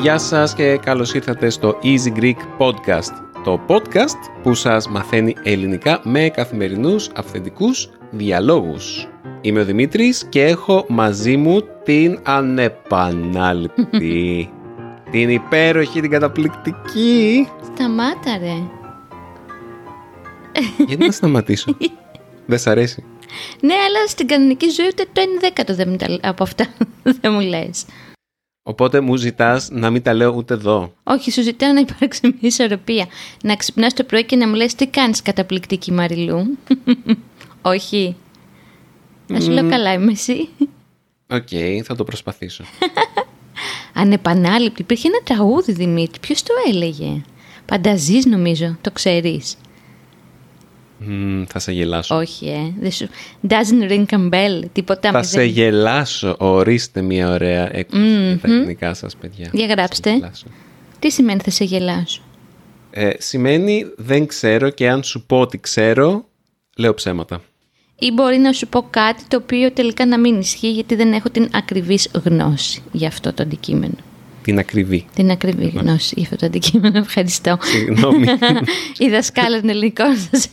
Γεια σας και καλώς ήρθατε στο Easy Greek Podcast. Το podcast που σας μαθαίνει ελληνικά με καθημερινούς αυθεντικούς διαλόγους. Είμαι ο Δημήτρης και έχω μαζί μου την ανεπανάληπτη, την υπέροχη, την καταπληκτική. Σταμάτα ρε. Γιατί να σταματήσω; Δεν σ' αρέσει; Ναι, αλλά στην κανονική ζωή ούτε το 1 δέκατο δεν μου τα... από αυτά δεν μου λες. Οπότε μου ζητάς να μην τα λέω ούτε εδώ. Όχι, σου ζητάω να υπάρξει μια ισορροπία. Να ξυπνάς το πρωί και να μου λες τι κάνεις καταπληκτική Μαριλού; Όχι. Να σου λέω καλά είμαι εσύ. Οκ, θα το προσπαθήσω. Ανεπανάληπτη. Υπήρχε ένα τραγούδι Δημήτρη. Ποιος το έλεγε; Πανταζής νομίζω. Το ξέρεις. Μμμ, θα σε γελάσω. Όχι, ε. Δεν σου... Doesn't ring a bell. Τίποτα. Θα μη σε δεν- γελάσω. Ορίστε μια ωραία έκφραση για τα ελληνικά σας, παιδιά. Για Θα γράψτε. σε γελάσω. Τι σημαίνει θα σε γελάσω. Ε, σημαίνει δεν ξέρω και αν σου πω ότι ξέρω, λέω ψέματα. Ή μπορεί να σου πω κάτι το οποίο τελικά να μην ισχύει γιατί δεν έχω την ακριβής γνώση για αυτό το αντικείμενο. Την ακριβή. Την ακριβή γνώση για αυτό το αντικείμενο. Ευχαριστώ. Συγγνώμη. Η δασκάλα των ελληνικών σας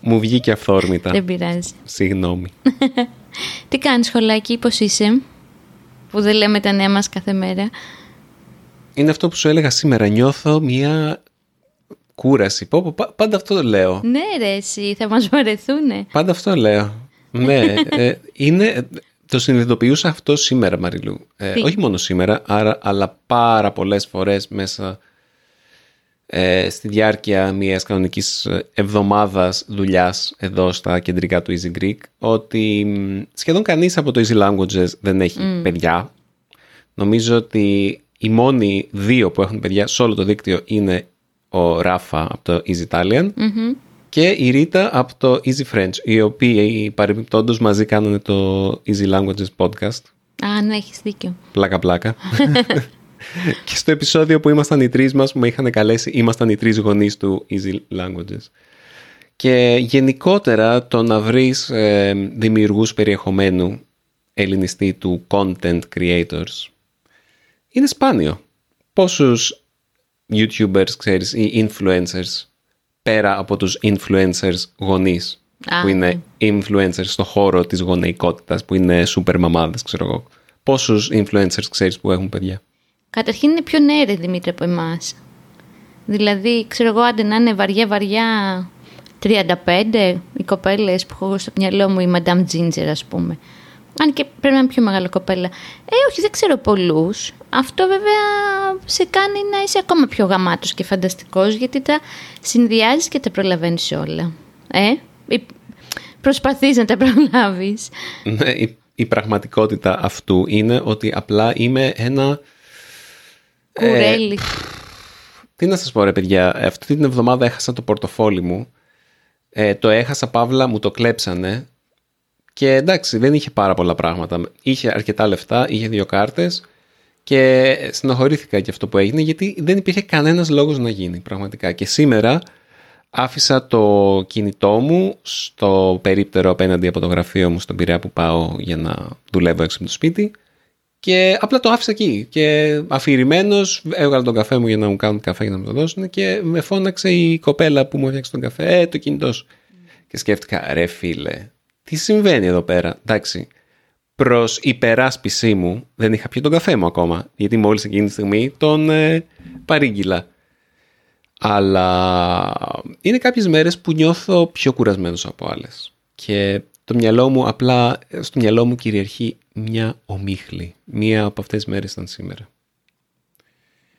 Μου βγήκε αυθόρμητα. δεν πειράζει. Συγγνώμη. Τι κάνεις σχολάκι, πώς είσαι, που δεν λέμε τα νέα μας κάθε μέρα; Είναι αυτό που σου έλεγα σήμερα. Νιώθω μια κούραση. Πω, πω, πα- πάντα αυτό λέω. Ναι ρε εσύ, θα μας βαρεθούνε. Πάντα αυτό λέω. ναι, ε, είναι, το συνειδητοποιούσα αυτό σήμερα, Μαριλού. Ε, Τι; όχι μόνο σήμερα, άρα, αλλά πάρα πολλές φορές μέσα ε, στη διάρκεια μιας κανονικής ε, εβδομάδας δουλειάς εδώ στα κεντρικά του Easy Greek, ότι μ, σχεδόν κανείς από το Easy Languages δεν έχει παιδιά. Νομίζω ότι οι μόνοι δύο που έχουν παιδιά σε όλο το δίκτυο είναι ο Ράφα από το Easy Italian και η Ρίτα από το Easy French, οι οποίοι παρεμπιπτόντως μαζί κάνανε το Easy Languages podcast. Α, ναι, έχεις δίκιο. Πλάκα πλάκα. και στο επεισόδιο που ήμασταν οι τρεις μας που με είχαν καλέσει, ήμασταν οι τρεις γονείς του Easy Languages. Και γενικότερα το να βρεις ε, δημιουργούς περιεχομένου ελληνιστή του content creators είναι σπάνιο. Πόσους YouTubers ξέρεις ή influencers πέρα από τους influencers γονείς Α, που είναι influencers στο χώρο της γονεϊκότητας που είναι super μαμάδες ξέρω εγώ. Πόσους influencers ξέρεις που έχουν παιδιά; Καταρχήν είναι πιο νέα ρε Δημήτρη από εμάς. Δηλαδή, ξέρω εγώ, άντε να είναι βαριά βαριά 35 οι κοπέλες που έχω στο μυαλό μου, η Madame Ginger ας πούμε. Αν και πρέπει να είναι πιο μεγάλη κοπέλα. Ε, όχι, δεν ξέρω πολλούς. Αυτό βέβαια σε κάνει να είσαι ακόμα πιο γαμάτος και φανταστικός γιατί τα συνδυάζεις και τα προλαβαίνεις όλα. Ε, ή προσπαθείς να τα προλάβεις. Ναι, η, η πραγματικότητα αυτού είναι ότι απλά είμαι ένα... Κουρέλι. Τι να σας πω ρε παιδιά, αυτή την εβδομάδα έχασα το πορτοφόλι μου. Ε, το έχασα παύλα, μου το κλέψανε. Και εντάξει, δεν είχε πάρα πολλά πράγματα. Είχε αρκετά λεφτά, είχε δύο κάρτες. Και συνοχωρήθηκα και αυτό που έγινε γιατί δεν υπήρχε κανένας λόγος να γίνει πραγματικά. Και σήμερα άφησα το κινητό μου στο περίπτερο απέναντι από το γραφείο μου στον Πειραιά που πάω για να δουλεύω έξω από το σπίτι και απλά το άφησα εκεί και αφηρημένος έβγαλα τον καφέ μου για να μου κάνουν καφέ για να μου το δώσουν και με φώναξε η κοπέλα που μου έφτιαξε τον καφέ «Ε, το κινητό σου». Και σκέφτηκα «Ρε φίλε, τι συμβαίνει εδώ πέρα» εντάξει προς υπεράσπιση μου δεν είχα πιει τον καφέ μου ακόμα γιατί μόλις εκείνη τη στιγμή τον ε, παρήγγειλα αλλά είναι κάποιες μέρες που νιώθω πιο κουρασμένος από άλλες. Και το μυαλό μου απλά, στο μυαλό μου κυριαρχεί μια ομίχλη. Μία από αυτές τις μέρες ήταν σήμερα.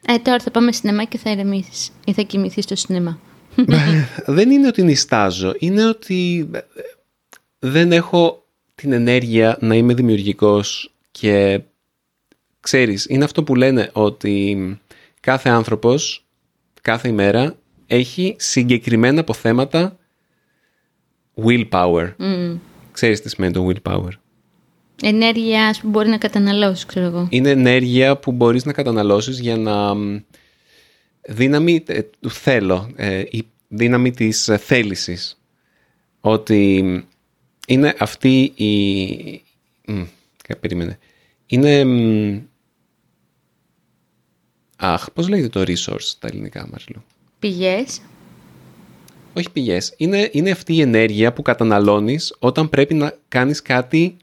Ε, τώρα θα πάμε σινεμά και θα ηρεμήσεις ή θα κοιμηθείς στο σινεμά. δεν είναι ότι νιστάζω, είναι ότι ε, δεν έχω την ενέργεια να είμαι δημιουργικός και ξέρεις, είναι αυτό που λένε ότι κάθε άνθρωπος κάθε ημέρα έχει συγκεκριμένα αποθέματα willpower. Mm. Ξέρεις τι σημαίνει το willpower; Ενέργεια που μπορεί να καταναλώσεις, ξέρω εγώ. Είναι ενέργεια που μπορείς να καταναλώσεις για να... Δύναμη ε, του θέλω, ε, η δύναμη της ε, θέλησης. Ότι είναι αυτή η... Μ, περίμενε. Είναι... Αχ, πώς λέγεται το resource στα ελληνικά, Μαριλού; Πηγές. Όχι πηγές. Είναι, είναι αυτή η ενέργεια που καταναλώνεις όταν πρέπει να κάνεις κάτι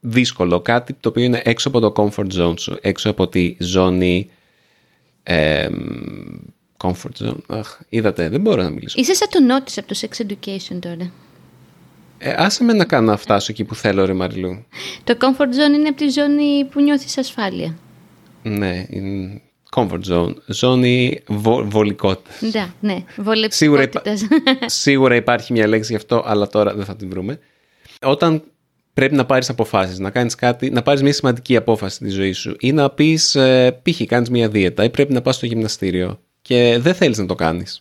δύσκολο, κάτι το οποίο είναι έξω από το comfort zone σου, έξω από τη ζώνη ε, comfort zone. Αχ, είδατε, δεν μπορώ να μιλήσω. Είσαι σαν το νότις από το sex education τώρα. Ε, άσε με να κάνω να φτάσω εκεί που θέλω, ρε Μαριλού. Το comfort zone είναι από τη ζώνη που νιώθεις ασφάλεια. Ναι, είναι comfort zone. Ζώνη βο, βολικότητας. Ναι, ναι, Σίγουρα, υπά... βολεπτικότητας. Σίγουρα υπάρχει μια λέξη γι' αυτό, αλλά τώρα δεν θα την βρούμε. Όταν πρέπει να πάρεις αποφάσεις, να κάνεις κάτι, να πάρεις μια σημαντική απόφαση στη ζωή σου ή να πεις, ε, π.χ. κάνεις μια δίαιτα ή πρέπει να πας στο γυμναστήριο και δεν θέλεις να το κάνεις.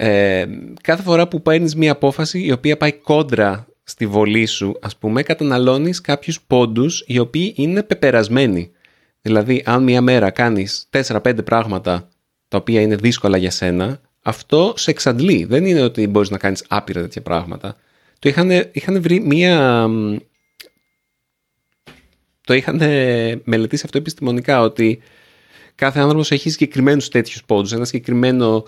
Ε, κάθε φορά που παίρνεις μια απόφαση η οποία πάει κόντρα στη βολή σου, ας πούμε, καταναλώνεις κάποιους πόντους οι οποίοι είναι πεπερασμένοι. Δηλαδή, αν μια μέρα κάνεις 4-5 πράγματα τα οποία είναι δύσκολα για σένα, αυτό σε εξαντλεί. Δεν είναι ότι μπορείς να κάνεις άπειρα τέτοια πράγματα. Το είχαν, είχαν βρει μία... Το είχαν μελετήσει αυτό επιστημονικά, ότι κάθε άνθρωπος έχει συγκεκριμένους τέτοιους πόντους, ένα συγκεκριμένο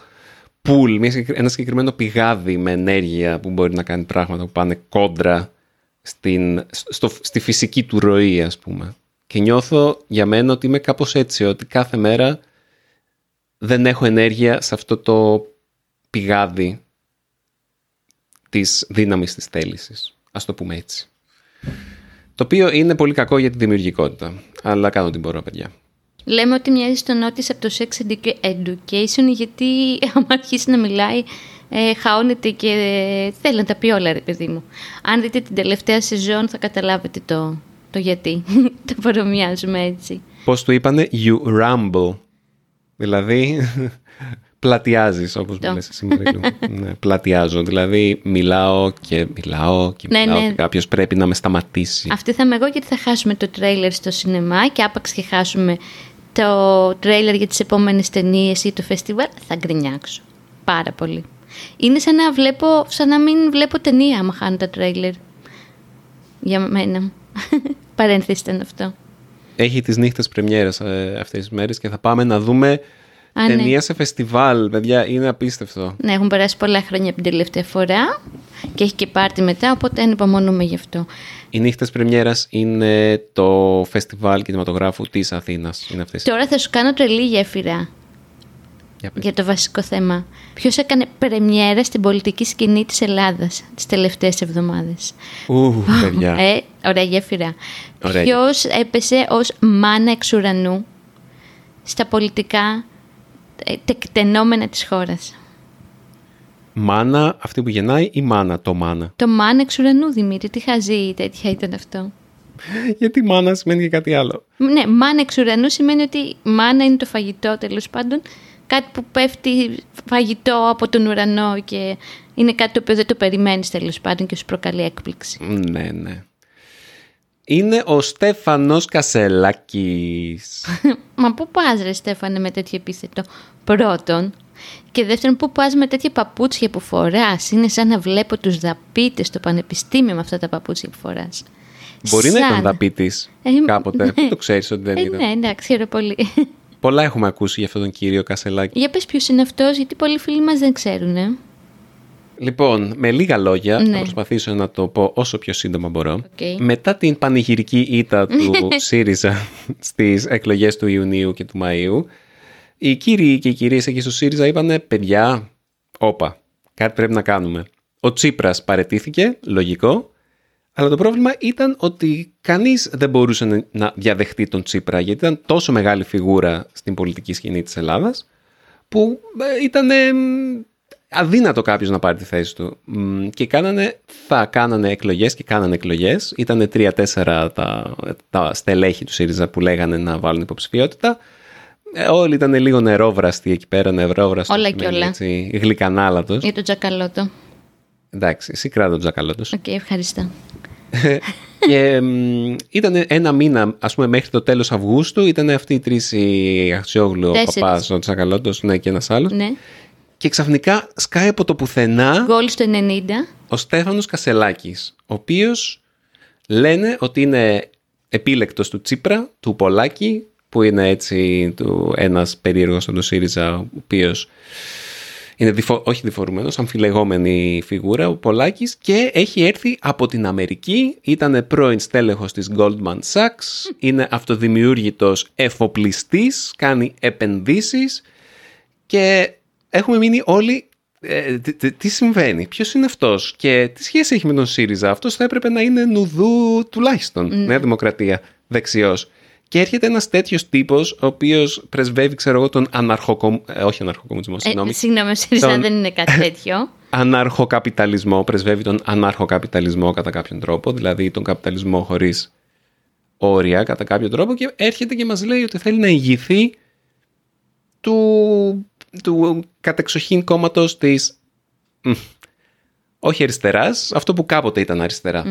pool, ένα συγκεκριμένο πηγάδι με ενέργεια που μπορεί να κάνει πράγματα που πάνε κόντρα στην, στο, στη φυσική του ροή, ας πούμε. Και νιώθω για μένα ότι είμαι κάπως έτσι, ότι κάθε μέρα δεν έχω ενέργεια σε αυτό το πηγάδι της δύναμης της θέλησης. Ας το πούμε έτσι. Το οποίο είναι πολύ κακό για τη δημιουργικότητα. Αλλά κάνω την μπορώ, παιδιά. Λέμε ότι μοιάζει στο νότις από το sex education γιατί άμα αρχίσει να μιλάει ε, χαώνεται και ε, θέλει να τα πει όλα ρε παιδί μου. Αν δείτε την τελευταία σεζόν θα καταλάβετε το, το γιατί. το παρομοιάζουμε έτσι. Πώς του είπανε; You rumble. Δηλαδή πλατιάζεις όπως μου λες εσύ Μαρίλου. ναι, πλατιάζω. Δηλαδή μιλάω και μιλάω και Ναι, μιλάω ναι. και κάποιος πρέπει να με σταματήσει. Αυτή θα είμαι εγώ γιατί θα χάσουμε το τρέιλερ στο σινεμά και άπαξ και χάσουμε το τρέιλερ για τις επόμενες ταινίες ή το φεστιβάλ, θα γκρινιάξω. Πάρα πολύ. Είναι σαν να, βλέπω, σαν να μην βλέπω ταινία άμα χάνω τα τρέιλερ. Για μένα. Παρένθεση ήταν αυτό. Έχει τις νύχτες πρεμιέρες ε, αυτές τις μέρες και θα πάμε να δούμε Α, ναι. ταινία σε φεστιβάλ. Παιδιά, είναι απίστευτο. Ναι, έχουν περάσει πολλά χρόνια από την τελευταία φορά και έχει και πάρτι μετά, οπότε ανυπομονούμε γι' αυτό. Οι νύχτες πρεμιέρας είναι το φεστιβάλ κινηματογράφου της Αθήνας. Είναι αυτές. Τώρα θα σου κάνω τρελή γέφυρα Για πες. για το βασικό θέμα. Ποιος έκανε πρεμιέρα στην πολιτική σκηνή της Ελλάδας τις τελευταίες εβδομάδες; Ου, παιδιά. Ε, ωραία γέφυρα. Ωραία Ποιος έπεσε ως μάνα εξ ουρανού στα πολιτικά ε, τεκτενόμενα της χώρας. Μάνα, αυτή που γεννάει ή μάνα, το μάνα. Το μάνα εξ ουρανού, Δημήτρη. Τι χαζή τέτοια ήταν αυτό; Γιατί μάνα σημαίνει και κάτι άλλο. Ναι, μάνα εξ ουρανού σημαίνει ότι μάνα είναι το φαγητό τέλος πάντων. Κάτι που πέφτει φαγητό από τον ουρανό και είναι κάτι το οποίο δεν το περιμένεις τέλος πάντων και σου προκαλεί έκπληξη. Ναι, ναι. Είναι ο Στέφανος Κασελάκης. Μα πού πας ρε Στέφανε με τέτοιο επίθετο; Πρώτον και δεύτερον πού πας με τέτοια παπούτσια που φοράς; Είναι σαν να βλέπω τους δαπίτες στο πανεπιστήμιο με αυτά τα παπούτσια που φοράς. Μπορεί να Σαν- ήταν δαπίτης Ε, κάποτε. ναι. Πού το ξέρεις ότι δεν Ε, ήταν. ναι, εντάξει, χαίρομαι πολύ. Πολλά έχουμε ακούσει για αυτόν τον κύριο Κασελάκη. Για πες ποιος είναι αυτός, γιατί πολλοί φίλοι μας δεν ξέρουν. Ε. Λοιπόν, με λίγα λόγια, Ναι. θα προσπαθήσω να το πω όσο πιο σύντομα μπορώ. Οκ. Μετά την πανηγυρική ήττα του ΣΥΡΙΖΑ στις εκλογές του Ιουνίου και του Μαΐου, οι κύριοι και οι κυρίες εκεί στο ΣΥΡΙΖΑ είπανε «Παιδιά, όπα, κάτι πρέπει να κάνουμε». Ο Τσίπρας παρετήθηκε, λογικό, αλλά το πρόβλημα ήταν ότι κανείς δεν μπορούσε να- να διαδεχτεί τον Τσίπρα, γιατί ήταν τόσο μεγάλη φιγούρα στην πολιτική σκηνή της Ελλάδας, που ε, ήταν ε, μ, αδύνατο κάποιος να πάρει τη θέση του. Μ, Και κάνανε, θα κάνανε εκλογές και κάνανε εκλογές. Ήτανε τρία-τέσσερα τα, τα στελέχη του ΣΥΡΙΖΑ που λέγανε να βάλουν υποψηφιότητα. Ε, όλοι ήταν λίγο νερόβραστοι εκεί πέρα, νερόβραστοι. Όλα και όλα. Έτσι, γλυκανάλατος. Για τον Τζακαλώτο. Εντάξει, εσύ κράτα τον τζακαλώτος. Οκ, ευχαριστώ. και ήταν ένα μήνα, ας πούμε, μέχρι το τέλος Αυγούστου, ήταν αυτοί οι τρεις οι Αχτσιόγλου, ο Τέσσερις. Παππάς, ο Τσακαλώτος, ναι, και ένας άλλος. Ναι. Και ξαφνικά σκάει από το πουθενά Γκολ στο 90. ο Στέφανος Κασελάκης, ο οποίος λένε ότι είναι επίλεκτος του Τσίπρα, του Πολάκη, που είναι έτσι του, ένας περίεργος στον ΣΥΡΙΖΑ, ο οποίος είναι διφο, όχι διφορούμενος, αμφιλεγόμενη φιγούρα, ο Πολάκης, και έχει έρθει από την Αμερική, ήταν πρώην στέλεχος της Goldman Sachs, είναι αυτοδημιούργητος εφοπλιστής, κάνει επενδύσεις και έχουμε μείνει όλοι ε, τι- τι, τι συμβαίνει, ποιος είναι αυτός και τι σχέση έχει με τον ΣΥΡΙΖΑ. Αυτός θα έπρεπε να είναι νουδού τουλάχιστον. Νέα Δημοκρατία, δεξιός. Και έρχεται ένας τέτοιος τύπος, ο οποίος πρεσβεύει, ξέρω εγώ, τον αναρχοκομ... ε, όχι αναρχοκομμουνισμό, συγγνώμη. Ε, συγγνώμη, ο ΣΥΡΙΖΑ Τον- δεν είναι κάτι τέτοιο. Αναρχοκαπιταλισμό, πρεσβεύει τον αναρχοκαπιταλισμό κατά κάποιον τρόπο, δηλαδή τον καπιταλισμό χωρίς όρια κατά κάποιον τρόπο και έρχεται και μας λέει ότι θέλει να ηγηθεί του, του κατεξοχήν κόμματος της μ, όχι αριστεράς, αυτό που κάποτε ήταν αριστερά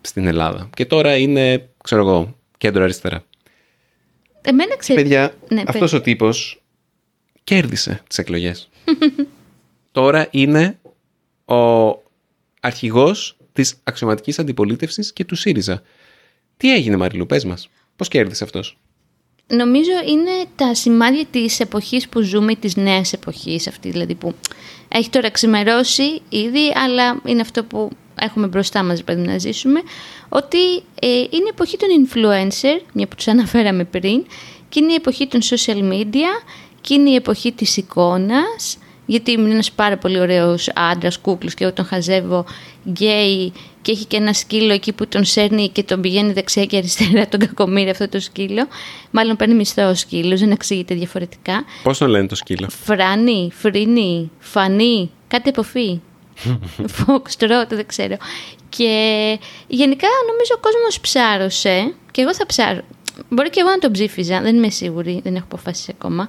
στην Ελλάδα. Και τώρα είναι, ξέρω εγώ, κέντρο αριστερά. Εμένα ξέρει. Παιδιά, Ναι, αυτός ο τύπος κέρδισε τις εκλογές. Τώρα είναι ο αρχηγός της αξιωματικής αντιπολίτευσης και του ΣΥΡΙΖΑ. Τι έγινε Μαριλού, πες μας. Πώς κέρδισε αυτός; Νομίζω είναι τα σημάδια της εποχής που ζούμε, της νέας εποχής αυτή δηλαδή που έχει τώρα ξημερώσει ήδη, αλλά είναι αυτό που έχουμε μπροστά μας πρέπει να ζήσουμε, ότι ε, είναι η εποχή των influencer, μια που τους αναφέραμε πριν, και είναι η εποχή των social media και είναι η εποχή της εικόνας, γιατί είναι ένας πάρα πολύ ωραίος άντρας, κούκλος και εγώ τον χαζεύω γκέι και έχει και ένα σκύλο εκεί που τον σέρνει και τον πηγαίνει δεξιά και αριστερά τον κακομύρι αυτό το σκύλο. Μάλλον παίρνει μισθό ο σκύλος, δεν εξηγείται διαφορετικά. Πώς τον λένε το σκύλο; Φράνι, φρίνι, φανί, κάτι εποφή. Φόξτροτ, δεν ξέρω. Και γενικά νομίζω ο κόσμος ψάρωσε και εγώ θα ψάρω. Μπορεί και εγώ να τον ψήφιζα, δεν είμαι σίγουρη, δεν έχω αποφασίσει ακόμα.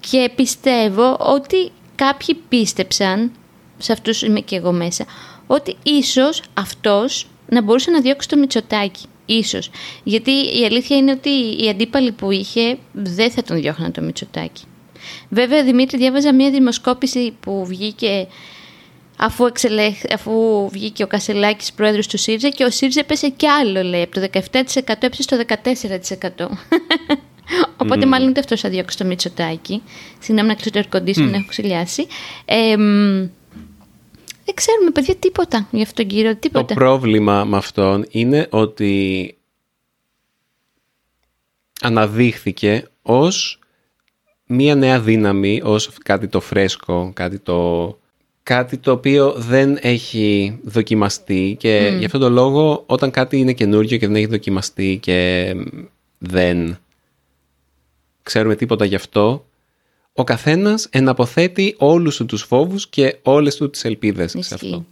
Και πιστεύω ότι κάποιοι πίστεψαν, σε αυτούς είμαι και εγώ μέσα, ότι ίσως αυτός να μπορούσε να διώξει το Μητσοτάκι. Ίσως. Γιατί η αλήθεια είναι ότι οι αντίπαλοι που είχε δεν θα τον διώχναν το Μητσοτάκι. Βέβαια, Δημήτρη, διάβαζα μια δημοσκόπηση που βγήκε αφού, εξελέχ, αφού βγήκε ο Κασελάκης πρόεδρος του ΣΥΡΙΖΑ και ο ΣΥΡΙΖΑ έπεσε κι άλλο, λέει, από το 17% έπεσε στο 14%. Οπότε μάλλον ούτε αυτός θα διώξει το Μητσοτάκι. Συγγνώμη να κλείσω το air condition, έχω ξυλιάσει. Ε, μ, δεν ξέρουμε, παιδιά, τίποτα για αυτόν τον κύριο, Το τίποτα. πρόβλημα με αυτόν είναι ότι αναδείχθηκε ως μία νέα δύναμη, ως κάτι το φρέσκο, κάτι το, κάτι το οποίο δεν έχει δοκιμαστεί και γι' αυτόν τον λόγο όταν κάτι είναι καινούργιο και δεν έχει δοκιμαστεί και δεν ξέρουμε τίποτα γι' αυτό, ο καθένας εναποθέτει όλους του τους φόβους και όλες του τις ελπίδες σε Ισχύει. αυτό.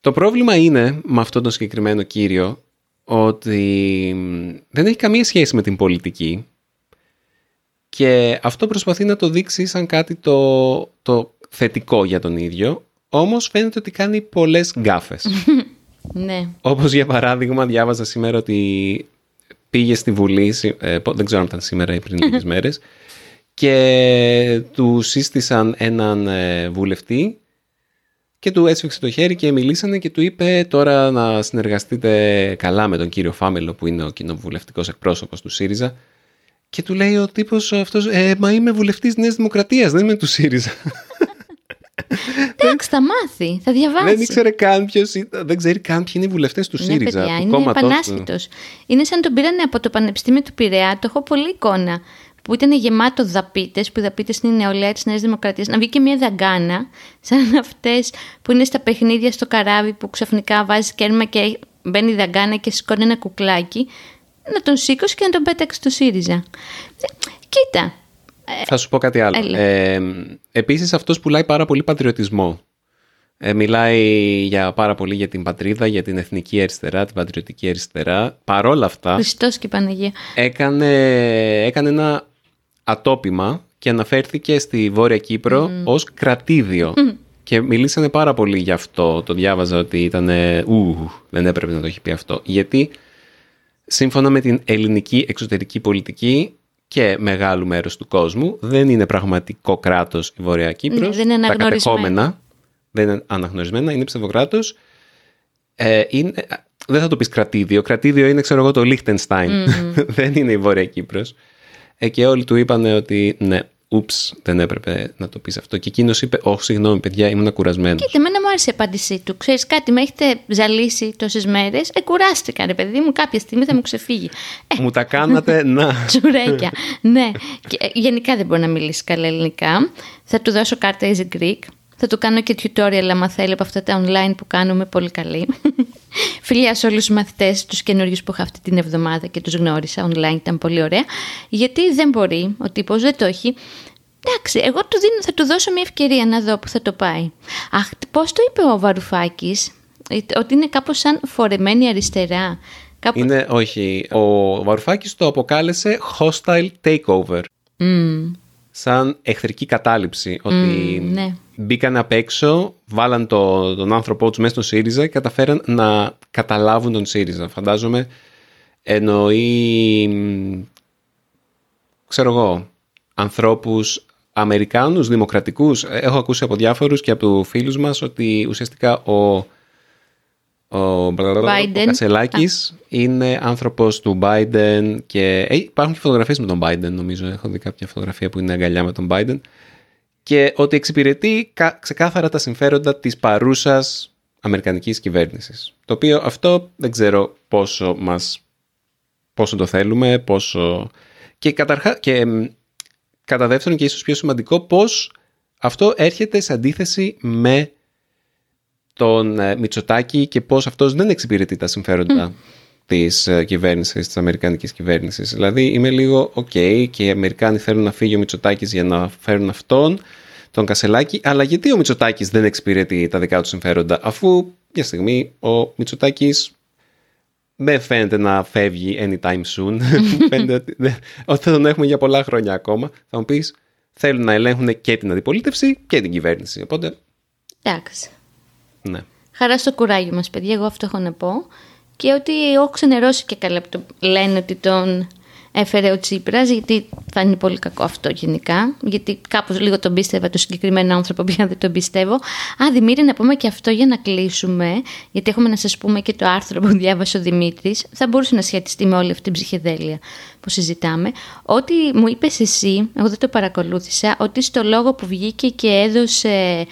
Το πρόβλημα είναι με αυτόν τον συγκεκριμένο κύριο ότι μ, δεν έχει καμία σχέση με την πολιτική και αυτό προσπαθεί να το δείξει σαν κάτι το, το θετικό για τον ίδιο όμως φαίνεται ότι κάνει πολλές γκάφες. Ναι. Όπως για παράδειγμα διάβαζα σήμερα ότι πήγε στη Βουλή, σι- ε, πο- δεν ξέρω αν ήταν σήμερα ή πριν λίγες μέρες, και του σύστησαν έναν ε, βουλευτή και του έσφιξε το χέρι και μιλήσανε και του είπε τώρα να συνεργαστείτε καλά με τον κύριο Φάμελο που είναι ο κοινοβουλευτικός εκπρόσωπος του ΣΥΡΙΖΑ και του λέει ο τύπος αυτός ε, «Μα είμαι βουλευτής Νέας Δημοκρατίας, δεν είμαι του ΣΥΡΙΖΑ». Εντάξει, θα μάθει, θα διαβάσει. δεν ήξερε καν ποιος ήταν, δεν ξέρει καν ποιοι είναι οι βουλευτές του Ναι, ΣΥΡΙΖΑ, παιδιά, του είναι κόμματός του. επανάσχετος. Είναι σαν τον πήρανε από το Πανεπιστήμιο του Πειραιά, το έχω πολύ εικόνα, που ήταν γεμάτο δαπίτες, που οι δαπίτες είναι η νεολαία της Νέας Δημοκρατίας. Να βγει και μια δαγκάνα, σαν αυτές που είναι στα παιχνίδια στο καράβι, που ξαφνικά βάζει κέρμα και μπαίνει η δαγκάνα και σηκώνει ένα κουκλάκι. Να τον σήκωσε και να τον πέταξε στο ΣΥΡΙΖΑ. Ε, Κοίτα. Θα σου πω κάτι άλλο. Έλα. Ε, επίσης αυτός πουλάει πάρα πολύ πατριωτισμό. Ε, μιλάει για πάρα πολύ για την πατρίδα, για την εθνική αριστερά, την πατριωτική αριστερά. Παρόλα αυτά Χριστός και Παναγία. έκανε, έκανε ένα ατόπιμα και αναφέρθηκε στη Βόρεια Κύπρο ως κρατήδιο. Και μιλήσανε πάρα πολύ γι' αυτό. Το διάβαζα ότι ήταν. Ου, δεν έπρεπε να το έχει πει αυτό. Γιατί σύμφωνα με την ελληνική εξωτερική πολιτική και μεγάλου μέρους του κόσμου, δεν είναι πραγματικό κράτος η Βορεια Κύπρος. Ναι, δεν είναι Τα αναγνωρισμένα. κατεχόμενα δεν είναι αναγνωρισμένα, είναι ψευδοκράτος. Ε, είναι, δεν θα το πεις κρατήδιο. Κρατήδιο είναι, ξέρω εγώ, το Λίχτενστάιν. δεν είναι η Βόρεια Κύπρος. Ε, και όλοι του είπαν ότι ναι, ούψ, δεν έπρεπε να το πεις αυτό. Και εκείνος είπε, όχι, συγγνώμη, παιδιά, ήμουν κουρασμένος. Κοίτα, εμένα μου άρεσε η απάντησή του. Ξέρεις κάτι, με έχετε ζαλίσει τόσες μέρες. Ε, κουράστηκα, ρε παιδί μου, κάποια στιγμή θα μου ξεφύγει. Ε, Μου τα κάνατε να. τσουρέκια. ναι. Και, ε, γενικά δεν μπορεί να μιλήσει καλά ελληνικά. Θα του δώσω κάρτα Easy Greek. Θα του κάνω και tutorial άμα θέλει από αυτά τα online που κάνουμε πολύ καλή. Φιλιά σε όλους τους μαθητές, τους καινούριους που είχα αυτή την εβδομάδα και τους γνώρισα online, ήταν πολύ ωραία. Γιατί δεν μπορεί, ο τύπος δεν το έχει. Εντάξει, εγώ του δίνω, θα του δώσω μια ευκαιρία να δω που θα το πάει. Αχ, πώς το είπε ο Βαρουφάκης, ε, ότι είναι κάπως σαν φορεμένη αριστερά. Κάπου... Είναι, όχι, ο Βαρουφάκης το αποκάλεσε hostile takeover. Μμμ, Σαν εχθρική κατάληψη. Ότι ναι. Μπήκαν απ' έξω, βάλαν το, τον άνθρωπό τους μέσα στον ΣΥΡΙΖΑ και καταφέραν να καταλάβουν τον ΣΥΡΙΖΑ. Φαντάζομαι εννοεί, μ, ξέρω εγώ, ανθρώπους Αμερικάνους, δημοκρατικούς. Έχω ακούσει από διάφορους και από φίλους μας ότι ουσιαστικά ο, ο, Biden. ο Κασελάκης είναι άνθρωπος του Biden και ε, υπάρχουν και φωτογραφίες με τον Biden νομίζω. Έχω δει κάποια φωτογραφία που είναι αγκαλιά με τον Biden και ότι εξυπηρετεί κα- ξεκάθαρα τα συμφέροντα της παρούσας αμερικανικής κυβέρνησης. Το οποίο αυτό δεν ξέρω πόσο μας πόσο το θέλουμε, πόσο... Και, καταρχά, και μ, κατά δεύτερον και ίσως πιο σημαντικό, πώς αυτό έρχεται σε αντίθεση με τον ε, Μητσοτάκη και πώς αυτός δεν εξυπηρετεί τα συμφέροντα της ε, κυβέρνησης, της αμερικανικής κυβέρνησης. Δηλαδή είμαι λίγο οκ και οι Αμερικάνοι θέλουν να φύγει ο Μητσοτάκης για να φέρουν αυτόν, τον Κασελάκη, αλλά γιατί ο Μητσοτάκης δεν εξυπηρετεί τα δικά του συμφέροντα, αφού μια στιγμή ο Μητσοτάκης δεν φαίνεται να φεύγει anytime soon. φαίνεται ότι, δεν- ότι θα τον έχουμε για πολλά χρόνια ακόμα. Θα μου πεις, θέλουν να ελέγχουν και την αντιπολίτευση και την κυβέρνηση. Οπότε, Εντάξει. ναι. Χαρά στο κουράγιο μας, παιδιά, εγώ αυτό έχω να πω. Και ότι έχω ξενερώσει και καλά που το λένε ότι τον έφερε ο Τσίπρας, γιατί θα είναι πολύ κακό αυτό γενικά. Γιατί κάπως λίγο τον πίστευα το συγκεκριμένο άνθρωπο, πια δεν τον πιστεύω. Α, Δημήτρη, να πούμε και αυτό για να κλείσουμε, γιατί έχουμε να σας πούμε και το άρθρο που διάβασε ο Δημήτρης. Θα μπορούσε να σχετιστεί με όλη αυτή την ψυχεδέλεια που συζητάμε. Ότι μου είπες εσύ, εγώ δεν το παρακολούθησα, ότι στο λόγο που βγήκε και έδωσε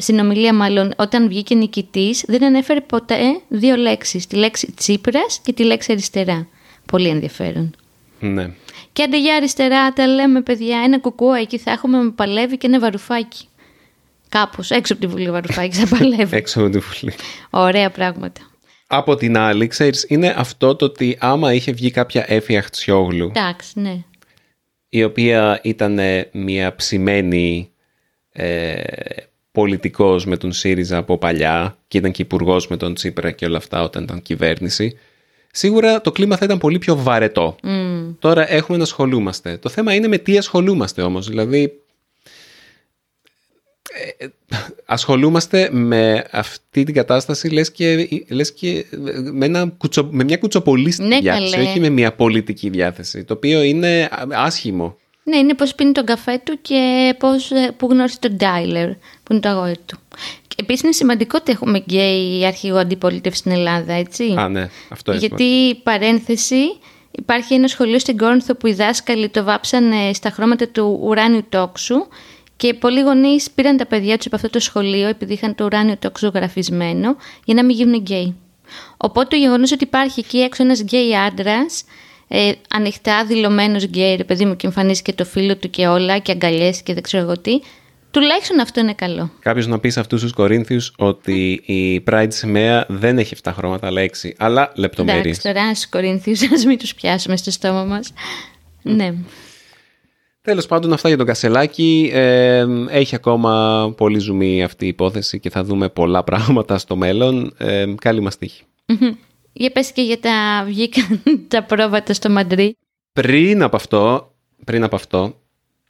συνομιλία μάλλον όταν βγήκε νικητής δεν ανέφερε ποτέ δύο λέξεις, τη λέξη Τσίπρας και τη λέξη αριστερά. Πολύ ενδιαφέρον. ναι. Και άντε για αριστερά τα λέμε παιδιά, ένα κουκούα εκεί θα έχουμε με παλεύει και ένα βαρουφάκι. Κάπως, έξω από τη Βουλή βαρουφάκι θα παλεύει. Έξω από τη Βουλή. Ωραία πράγματα. Από την άλλη, ξέρεις, είναι αυτό το ότι άμα είχε βγει κάποια Έφη Αχτσιόγλου, Εντάξει, ναι. η οποία ήταν μια ψημένη ε, πολιτικός με τον ΣΥΡΙΖΑ από παλιά και ήταν και υπουργός με τον Τσίπρα και όλα αυτά όταν ήταν κυβέρνηση, σίγουρα το κλίμα θα ήταν πολύ πιο βαρετό. Τώρα έχουμε να ασχολούμαστε. Το θέμα είναι με τι ασχολούμαστε όμως. Δηλαδή, ε, ασχολούμαστε με αυτή την κατάσταση λες και, λες και με, ένα κουτσο, με μια κουτσοπολίστη Ναι, διάθεση, καλέ. όχι με μια πολιτική διάθεση, το οποίο είναι α- άσχημο. Ναι, είναι πώς πίνει τον καφέ του και πώς, ε, που γνώρισε τον Ντάιλερ, που είναι το αγόρι του. Και επίσης είναι σημαντικό ότι έχουμε γκέι αρχηγό αντιπολίτευση στην Ελλάδα, έτσι. Α, ναι, αυτό είναι. Γιατί, παρένθεση, υπάρχει ένα σχολείο στην Κόρινθο που οι δάσκαλοι το βάψανε στα χρώματα του ουράνιου τόξου και πολλοί γονείς πήραν τα παιδιά τους από αυτό το σχολείο επειδή είχαν το ουράνιο τόξο γραφισμένο για να μην γίνουν γκέι. Οπότε το γεγονός ότι υπάρχει εκεί έξω ένας γκέι άντρας, ε, ανοιχτά δηλωμένος γκέι, ρε παιδί μου, και εμφανίζει και το φίλο του και όλα, και αγκαλιέ και δεν ξέρω εγώ τι, τουλάχιστον αυτό είναι καλό. Κάποιος να πεις σε αυτούς τους Κορίνθιους ότι η Pride σημαία δεν έχει 7 χρώματα, αλλά 6. Αλλά λεπτομέρειε. Εντάξει, τώρα στου Κορίνθιους, ας μην τους πιάσουμε στο στόμα μας. ναι. Τέλος πάντων, αυτά για τον Κασελάκη. Ε, έχει ακόμα πολύ ζουμί αυτή η υπόθεση και θα δούμε πολλά πράγματα στο μέλλον. Ε, καλή μας τύχη. Για πες και για τα βγήκαν τα πρόβατα στο Μαντρί. Πριν από αυτό, πριν από αυτό,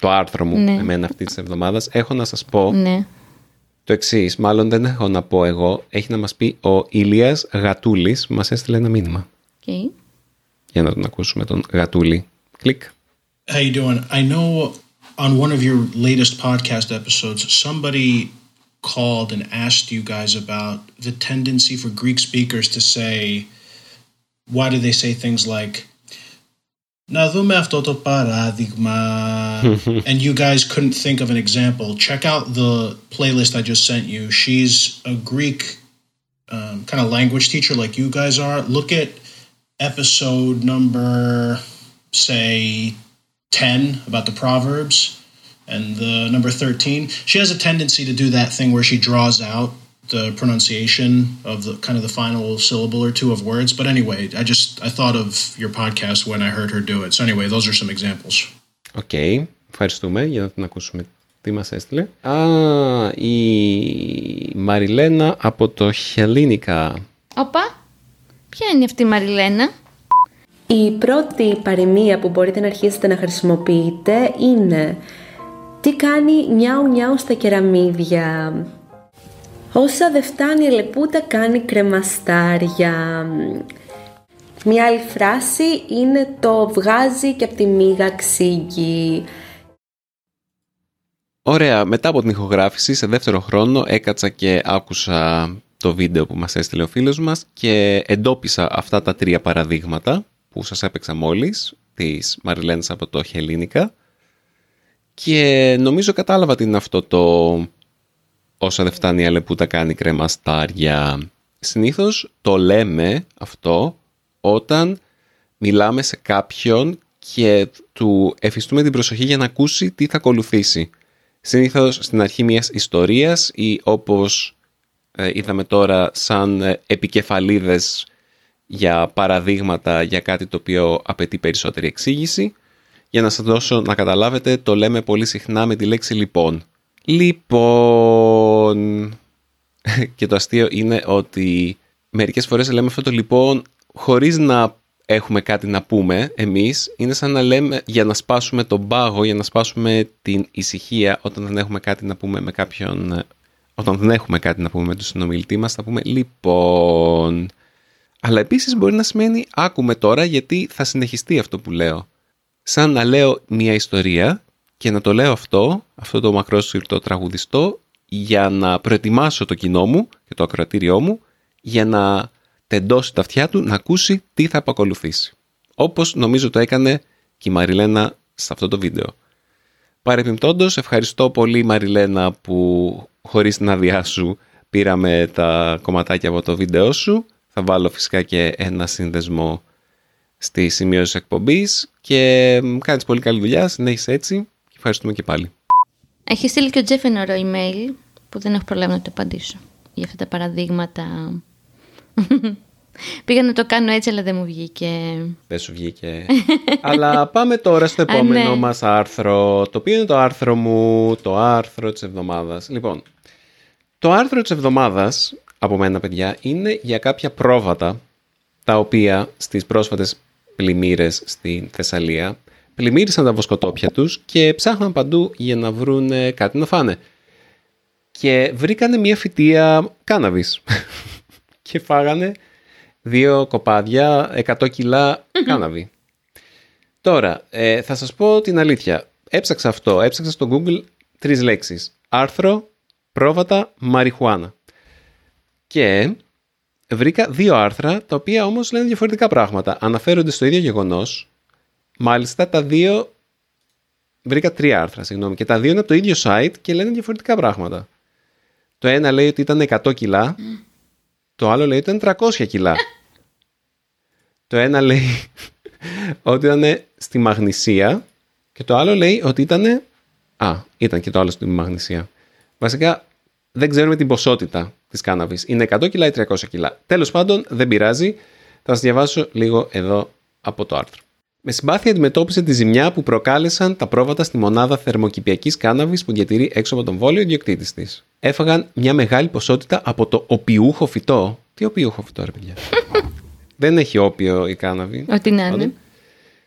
το άρθρο μου Ναι. εμένα αυτής της εβδομάδας, έχω να σας πω Ναι. το εξής. Μάλλον δεν έχω να πω εγώ. Έχει να μας πει ο Ηλίας Γατούλης. Μας έστειλε ένα μήνυμα. Okay. Για να τον ακούσουμε τον Γατούλη. Κλικ. How you doing? I know on one of your latest podcast episodes, somebody called and asked you guys about the tendency for Greek speakers to say, why do they say things like, να δούμε αυτό το παράδειγμα. and you guys couldn't think of an example. Check out the playlist I just sent you. She's a Greek um, kind of language teacher like you guys are. Look at episode number, say, 10 about the Proverbs and the number 13. She has a tendency to do that thing where she draws out the pronunciation of the kind of the final syllable or two of words. But anyway, I just I thought of your podcast when I heard her do it. So anyway, those are some examples. Okay. Ευχαριστούμε για να την ακούσουμε. Τι μας έστειλε. Α, η Μαριλένα από το Χελίνικα. Οπα, ποια είναι αυτή η Μαριλένα; Η πρώτη παροιμία που μπορείτε να αρχίσετε να χρησιμοποιείτε είναι «Τι κάνει νιάου νιάου στα κεραμίδια» Όσα δεν φτάνει η λεπούτα κάνει κρεμαστάρια. Μια άλλη φράση είναι το βγάζει και από τη μύγα ξύγκι. Ωραία, μετά από την ηχογράφηση σε δεύτερο χρόνο έκατσα και άκουσα το βίντεο που μας έστειλε ο φίλος μας και εντόπισα αυτά τα τρία παραδείγματα που σας έπαιξα μόλις της Μαριλένας από το Χελίνικα και νομίζω κατάλαβα τι είναι αυτό το όσα δεν φτάνει η αλεπούτα κάνει κρεμαστάρια. Συνήθως το λέμε αυτό όταν μιλάμε σε κάποιον και του εφιστούμε την προσοχή για να ακούσει τι θα ακολουθήσει. Συνήθως στην αρχή μιας ιστορίας ή όπως ε, είδαμε τώρα σαν ε, επικεφαλίδες για παραδείγματα για κάτι το οποίο απαιτεί περισσότερη εξήγηση. Για να σας δώσω να καταλάβετε το λέμε πολύ συχνά με τη λέξη λοιπόν. Λοιπόν... και το αστείο είναι ότι μερικές φορές λέμε αυτό το λοιπόν χωρίς να έχουμε κάτι να πούμε εμείς. Είναι σαν να λέμε για να σπάσουμε τον πάγο, για να σπάσουμε την ησυχία όταν δεν έχουμε κάτι να πούμε με κάποιον... Όταν δεν έχουμε κάτι να πούμε με τον συνομιλητή μας θα πούμε λοιπόν... Αλλά επίσης μπορεί να σημαίνει άκουμε τώρα γιατί θα συνεχιστεί αυτό που λέω. Σαν να λέω μια ιστορία και να το λέω αυτό, αυτό το μακρόσυρτο τραγουδιστό, για να προετοιμάσω το κοινό μου και το ακροατήριό μου, για να τεντώσει τα αυτιά του να ακούσει τι θα απακολουθήσει. Όπως νομίζω το έκανε και η Μαριλένα σε αυτό το βίντεο. Παρεπιπτόντως, ευχαριστώ πολύ Μαριλένα που χωρίς την άδειά σου πήραμε τα κομματάκια από το βίντεο σου. Θα βάλω φυσικά και ένα σύνδεσμο στη σημείωση εκπομπής και κάνεις πολύ καλή δουλειά, συνέχισε έτσι Ευχαριστούμε και πάλι. Έχει στείλει και ο Τζέφ ένα ωραίο email που δεν έχω προλάβει να το απαντήσω για αυτά τα παραδείγματα. Πήγα να το κάνω έτσι, αλλά δεν μου βγήκε. Δεν σου βγήκε. αλλά πάμε τώρα στο επόμενο ναι. μας άρθρο, το οποίο είναι το άρθρο μου, το άρθρο της εβδομάδας. Λοιπόν, το άρθρο της εβδομάδας, από μένα παιδιά, είναι για κάποια πρόβατα, τα οποία στις πρόσφατες πλημμύρες στην Θεσσαλία πλημμύρισαν τα βοσκοτόπια τους και ψάχναν παντού για να βρουν κάτι να φάνε. Και βρήκανε μια φυτεία κάναβης και φάγανε δύο κοπάδια 100 κιλά κάναβη. Τώρα, ε, θα σας πω την αλήθεια. Έψαξα αυτό, έψαξα στο Google τρεις λέξεις. Άρθρο, πρόβατα, μαριχουάνα. Και βρήκα δύο άρθρα, τα οποία όμως λένε διαφορετικά πράγματα. Αναφέρονται στο ίδιο γεγονός, Μάλιστα τα δύο. Βρήκα τρία άρθρα, συγγνώμη. Και τα δύο είναι από το ίδιο site και λένε διαφορετικά πράγματα. Το ένα λέει ότι ήταν 100 κιλά. Το άλλο λέει ότι ήταν 300 κιλά. το ένα λέει ότι ήταν στη Μαγνησία. Και το άλλο λέει ότι ήταν. Α, ήταν και το άλλο στη Μαγνησία. Βασικά δεν ξέρουμε την ποσότητα της κάναβης. Είναι 100 κιλά ή 300 κιλά. Τέλος πάντων, δεν πειράζει. Θα σας διαβάσω λίγο εδώ από το άρθρο. Με συμπάθεια αντιμετώπισε τη ζημιά που προκάλεσαν τα πρόβατα στη μονάδα θερμοκηπιακής κάναβης που διατηρεί έξω από τον βόλιο ιδιοκτήτης της. Έφαγαν μια μεγάλη ποσότητα από το οπιούχο φυτό. Τι οπιούχο φυτό, ρε παιδιά; Δεν έχει όπιο η κάναβη. Ό,τι να είναι.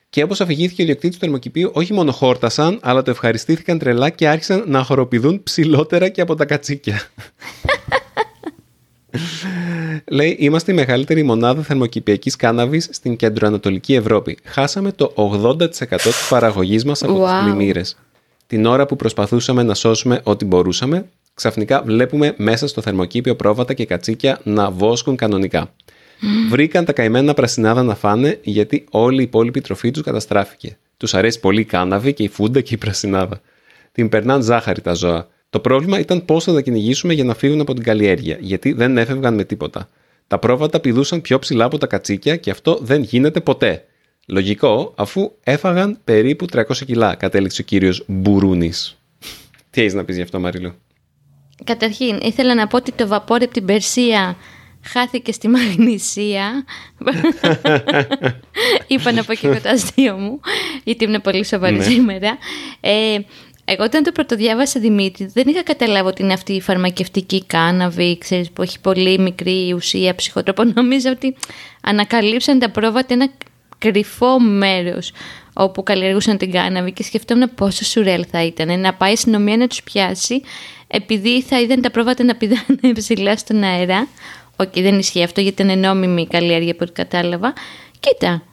Και όπως αφηγήθηκε ο ιδιοκτήτης του θερμοκηπίου, όχι μόνο χόρτασαν, αλλά το ευχαριστήθηκαν τρελά και άρχισαν να χοροπηδούν ψηλότερα και από τα κατσίκια. Λέει, είμαστε η μεγαλύτερη μονάδα θερμοκηπιακής κάναβης στην κεντροανατολική Ευρώπη. Χάσαμε το 80% της παραγωγής μας από Wow. τι πλημμύρες. Την ώρα που προσπαθούσαμε να σώσουμε ό,τι μπορούσαμε, ξαφνικά βλέπουμε μέσα στο θερμοκήπιο πρόβατα και κατσίκια να βόσκουν κανονικά. Βρήκαν τα καημένα πρασινάδα να φάνε γιατί όλη η υπόλοιπη τροφή τους καταστράφηκε. Τους αρέσει πολύ η κάναβη και η φούντα και η πρασινάδα. Την περνάν ζάχαρη τα ζώα. Το πρόβλημα ήταν πώ θα τα κυνηγήσουμε για να φύγουν από την καλλιέργεια, γιατί δεν έφευγαν με τίποτα. Τα πρόβατα πηδούσαν πιο ψηλά από τα κατσίκια και αυτό δεν γίνεται ποτέ. Λογικό, αφού έφαγαν περίπου 300 κιλά, κατέληξε ο κύριος Μπουρούνης. Τι έχεις να πεις γι' αυτό, Μαριλού; Καταρχήν, ήθελα να πω ότι το βαπόρι από την Περσία χάθηκε στη Μαγνησία. Είπα να πω και εγώ το αστείο μου, γιατί ήμουν πολύ σοβαρή Ναι. σήμερα. Ε, εγώ όταν το πρωτοδιάβασα Δημήτρη, δεν είχα καταλάβει ότι είναι αυτή η φαρμακευτική κάναβη, ξέρεις, που έχει πολύ μικρή ουσία ψυχοτρόπο. Νόμιζα ότι ανακαλύψαν τα πρόβατα ένα κρυφό μέρος όπου καλλιεργούσαν την κάναβη και σκεφτόμουν πόσο σουρέλ θα ήταν να πάει η αστυνομία να τους πιάσει επειδή θα είδαν τα πρόβατα να πηδάνε ψηλά στον αέρα. Όχι, δεν ισχύει αυτό γιατί ήταν νόμιμη η καλλιέργεια από ό,τι κατάλαβα. Κοίτα,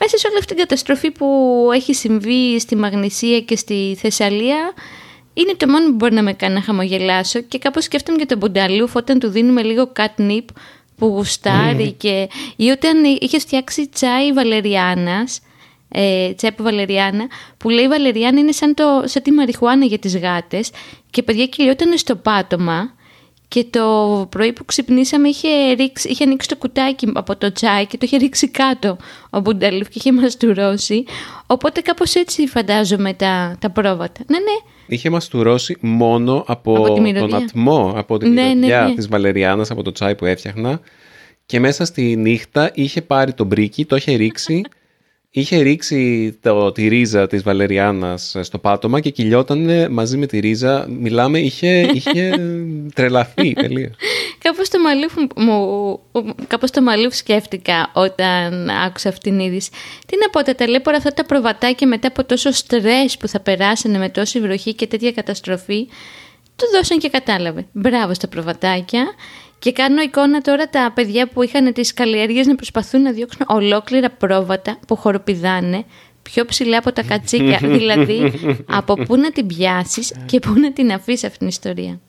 μέσα σε όλη αυτή την καταστροφή που έχει συμβεί στη Μαγνησία και στη Θεσσαλία είναι το μόνο που μπορεί να με κάνει να χαμογελάσω και κάπως σκέφτομαι για τον Μπουνταλούφ όταν του δίνουμε λίγο catnip που γουστάρει και ή όταν είχε φτιάξει τσάι βαλεριάνας ε, τσάι από βαλεριάνα που λέει η βαλεριάνα είναι σαν, το, σαν τη μαριχουάνα για τις γάτες και παιδιά κυλιόταν στο πάτωμα και το πρωί που ξυπνήσαμε είχε, ρίξει, είχε ανοίξει το κουτάκι από το τσάι και το είχε ρίξει κάτω ο Μπουνταλούφ και είχε μαστουρώσει. Οπότε κάπως έτσι φαντάζομαι τα, τα πρόβατα. Ναι, ναι. Είχε μαστουρώσει μόνο από, Από τη μυρωδιά. τον ατμό, από την Ναι, ναι, μυρωδιά ναι. της βαλεριάνας, από το τσάι που έφτιαχνα και μέσα στη νύχτα είχε πάρει το μπρίκι, το είχε ρίξει είχε ρίξει το, τη ρίζα της βαλεριάνας στο πάτωμα και κυλιόταν μαζί με τη ρίζα μιλάμε, είχε, είχε τρελαθεί τελείως. Κάπως το, μαλλίφ μου, κάπως το μαλλίφ σκέφτηκα όταν άκουσα αυτήν την είδηση. Τι να πω, τα ταλέπορα αυτά τα προβατάκια μετά από τόσο στρες που θα περάσανε με τόση βροχή και τέτοια καταστροφή, το δώσαν και κατάλαβε. Μπράβο στα προβατάκια. Και κάνω εικόνα τώρα τα παιδιά που είχαν τις καλλιέργειες να προσπαθούν να διώξουν ολόκληρα πρόβατα που χοροπηδάνε πιο ψηλά από τα κατσίκια. δηλαδή, από πού να την πιάσεις και πού να την αφήσεις αυτήν την ιστορία.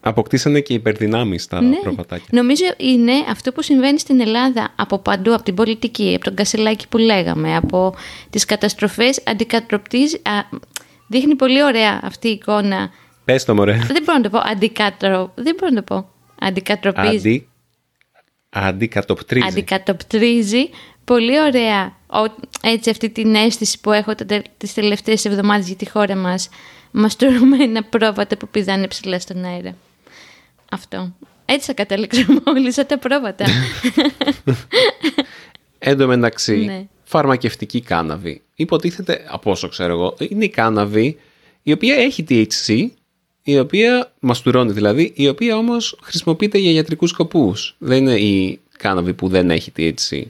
Αποκτήσανε και υπερδυνάμεις τα Ναι. προβατάκια. Νομίζω είναι αυτό που συμβαίνει στην Ελλάδα από παντού, από την πολιτική, από τον Κασελάκη που λέγαμε, από τις καταστροφές, αντικατροπτίζει, α, δείχνει πολύ ωραία αυτή η εικόνα. Πες το μωρέ. Δεν μπορώ να το πω, αντικατρο, δεν μπορώ να το πω. Αντικατροπίζει, Αντι, αντικατοπτρίζει. αντικατοπτρίζει πολύ ωραία ο- έτσι αυτή την αίσθηση που έχω τα τε- τις τελευταίες εβδομάδες για τη χώρα μας μαστουρωμένα πρόβατα που πηδάνε ψηλά στον αέρα. Αυτό. Έτσι θα καταλήξουμε όλοι σαν τα πρόβατα. Εν τω μεταξύ, Ναι. φαρμακευτική κάναβη. Υποτίθεται, από όσο ξέρω εγώ, είναι η κάναβη η οποία έχει THC, η οποία μαστουρώνει δηλαδή, η οποία όμως χρησιμοποιείται για ιατρικούς σκοπούς. Δεν είναι η κάναβη που δεν έχει THC.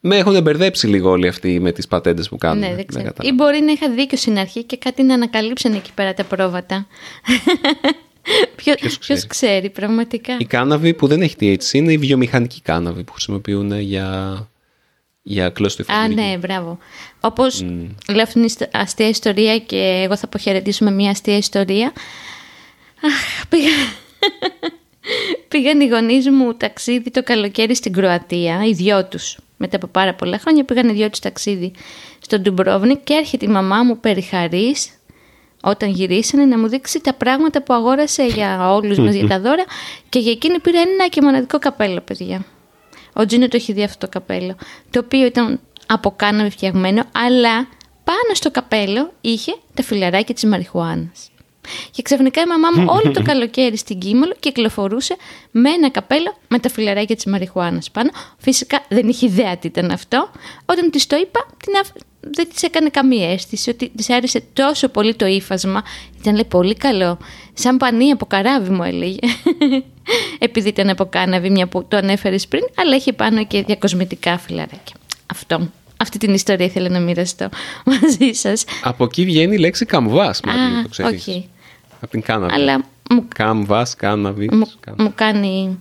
Με έχουν μπερδέψει λίγο όλοι αυτοί με τις πατέντες που κάνουν. ναι, δεν ξέρω. Ή κατάλαβα. μπορεί να είχα δίκιο στην αρχή και κάτι να ανακαλύψαν εκεί πέρα τα πρόβατα. Ποιο, Ποιος ποιος ξέρει. ξέρει, πραγματικά. Η κάναβη που δεν έχει THC είναι η βιομηχανική κάναβη που χρησιμοποιούν για, για Α, κλωστοϊφαντουργία. ναι, μπράβο. Όπως λέω αυτήν την αστεία ιστορία και εγώ θα αποχαιρετήσω με μια αστεία ιστορία. Αχ, πήγα... Πήγαν οι γονείς μου ταξίδι το καλοκαίρι στην Κροατία, οι δυο τους. Μετά από πάρα πολλά χρόνια πήγαν οι δυο τους ταξίδι στον Ντουμπρόβνικ και έρχεται η μαμά μου περιχαρή όταν γυρίσανε να μου δείξει τα πράγματα που αγόρασε για όλους μας για τα δώρα και για εκείνη πήρε ένα και μοναδικό καπέλο, παιδιά. Ο Τζίνο το έχει δει αυτό το καπέλο. Το οποίο ήταν από κάναβη φτιαγμένο, αλλά πάνω στο καπέλο είχε τα φιλαράκια της μαριχουάνας. Και ξαφνικά η μαμά μου όλο το καλοκαίρι στην Κίμολο κυκλοφορούσε με ένα καπέλο με τα φιλαράκια της μαριχουάνας πάνω. Φυσικά δεν είχε ιδέα τι ήταν αυτό. Όταν της το είπα, την αφ... δεν της έκανε καμία αίσθηση ότι της άρεσε τόσο πολύ το ύφασμα. Ήταν λέει πολύ καλό. Σαν πανί από καράβι μου έλεγε. Επειδή ήταν από κάναβη μια που το ανέφερες πριν, αλλά είχε πάνω και διακοσμητικά φιλαράκια. Αυτό. αυτή την ιστορία ήθελα να μοιραστώ μαζί σας. Από εκεί βγαίνει η λέξη καμβάς, Μαρία, Α, το ξέρεις. όχι. Από την κάναβη. Αλλά μου, Καμβάς, κάναβη. μου, μου κάνει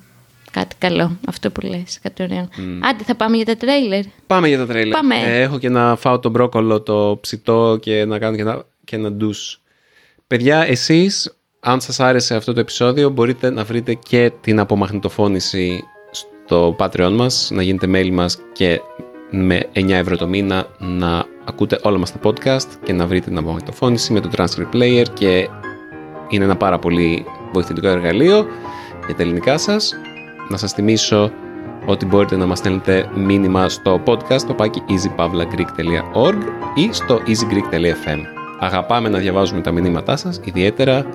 κάτι καλό αυτό που λες, κάτι ωραίο. Άντε, θα πάμε για τα τρέιλερ. Πάμε για τα τρέιλερ. Πάμε. Ε, έχω και να φάω το μπρόκολο, το ψητό και να κάνω και ένα, και ένα ντους. Παιδιά, εσείς, αν σας άρεσε αυτό το επεισόδιο, μπορείτε να βρείτε και την απομαγνητοφώνηση στο Patreon μας, να γίνετε μέλη μας και με 9 ευρώ το μήνα να ακούτε όλα μας τα podcast και να βρείτε την απομαγνητοφώνηση με το Transcript Player και είναι ένα πάρα πολύ βοηθητικό εργαλείο για τα ελληνικά σας. Να σας θυμίσω ότι μπορείτε να μας στέλνετε μήνυμα στο podcast το πάκι easypavlagreek.org ή στο easygreek.fm. Αγαπάμε να διαβάζουμε τα μηνύματά σας, ιδιαίτερα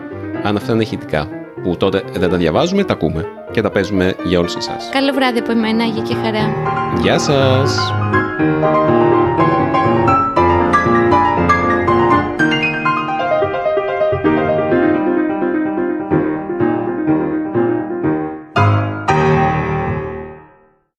αν αυτά είναι ηχητικά, που τότε δεν τα διαβάζουμε, τα ακούμε και τα παίζουμε για όλους εσάς. Καλό βράδυ από εμένα, για και χαρά. Γεια σας!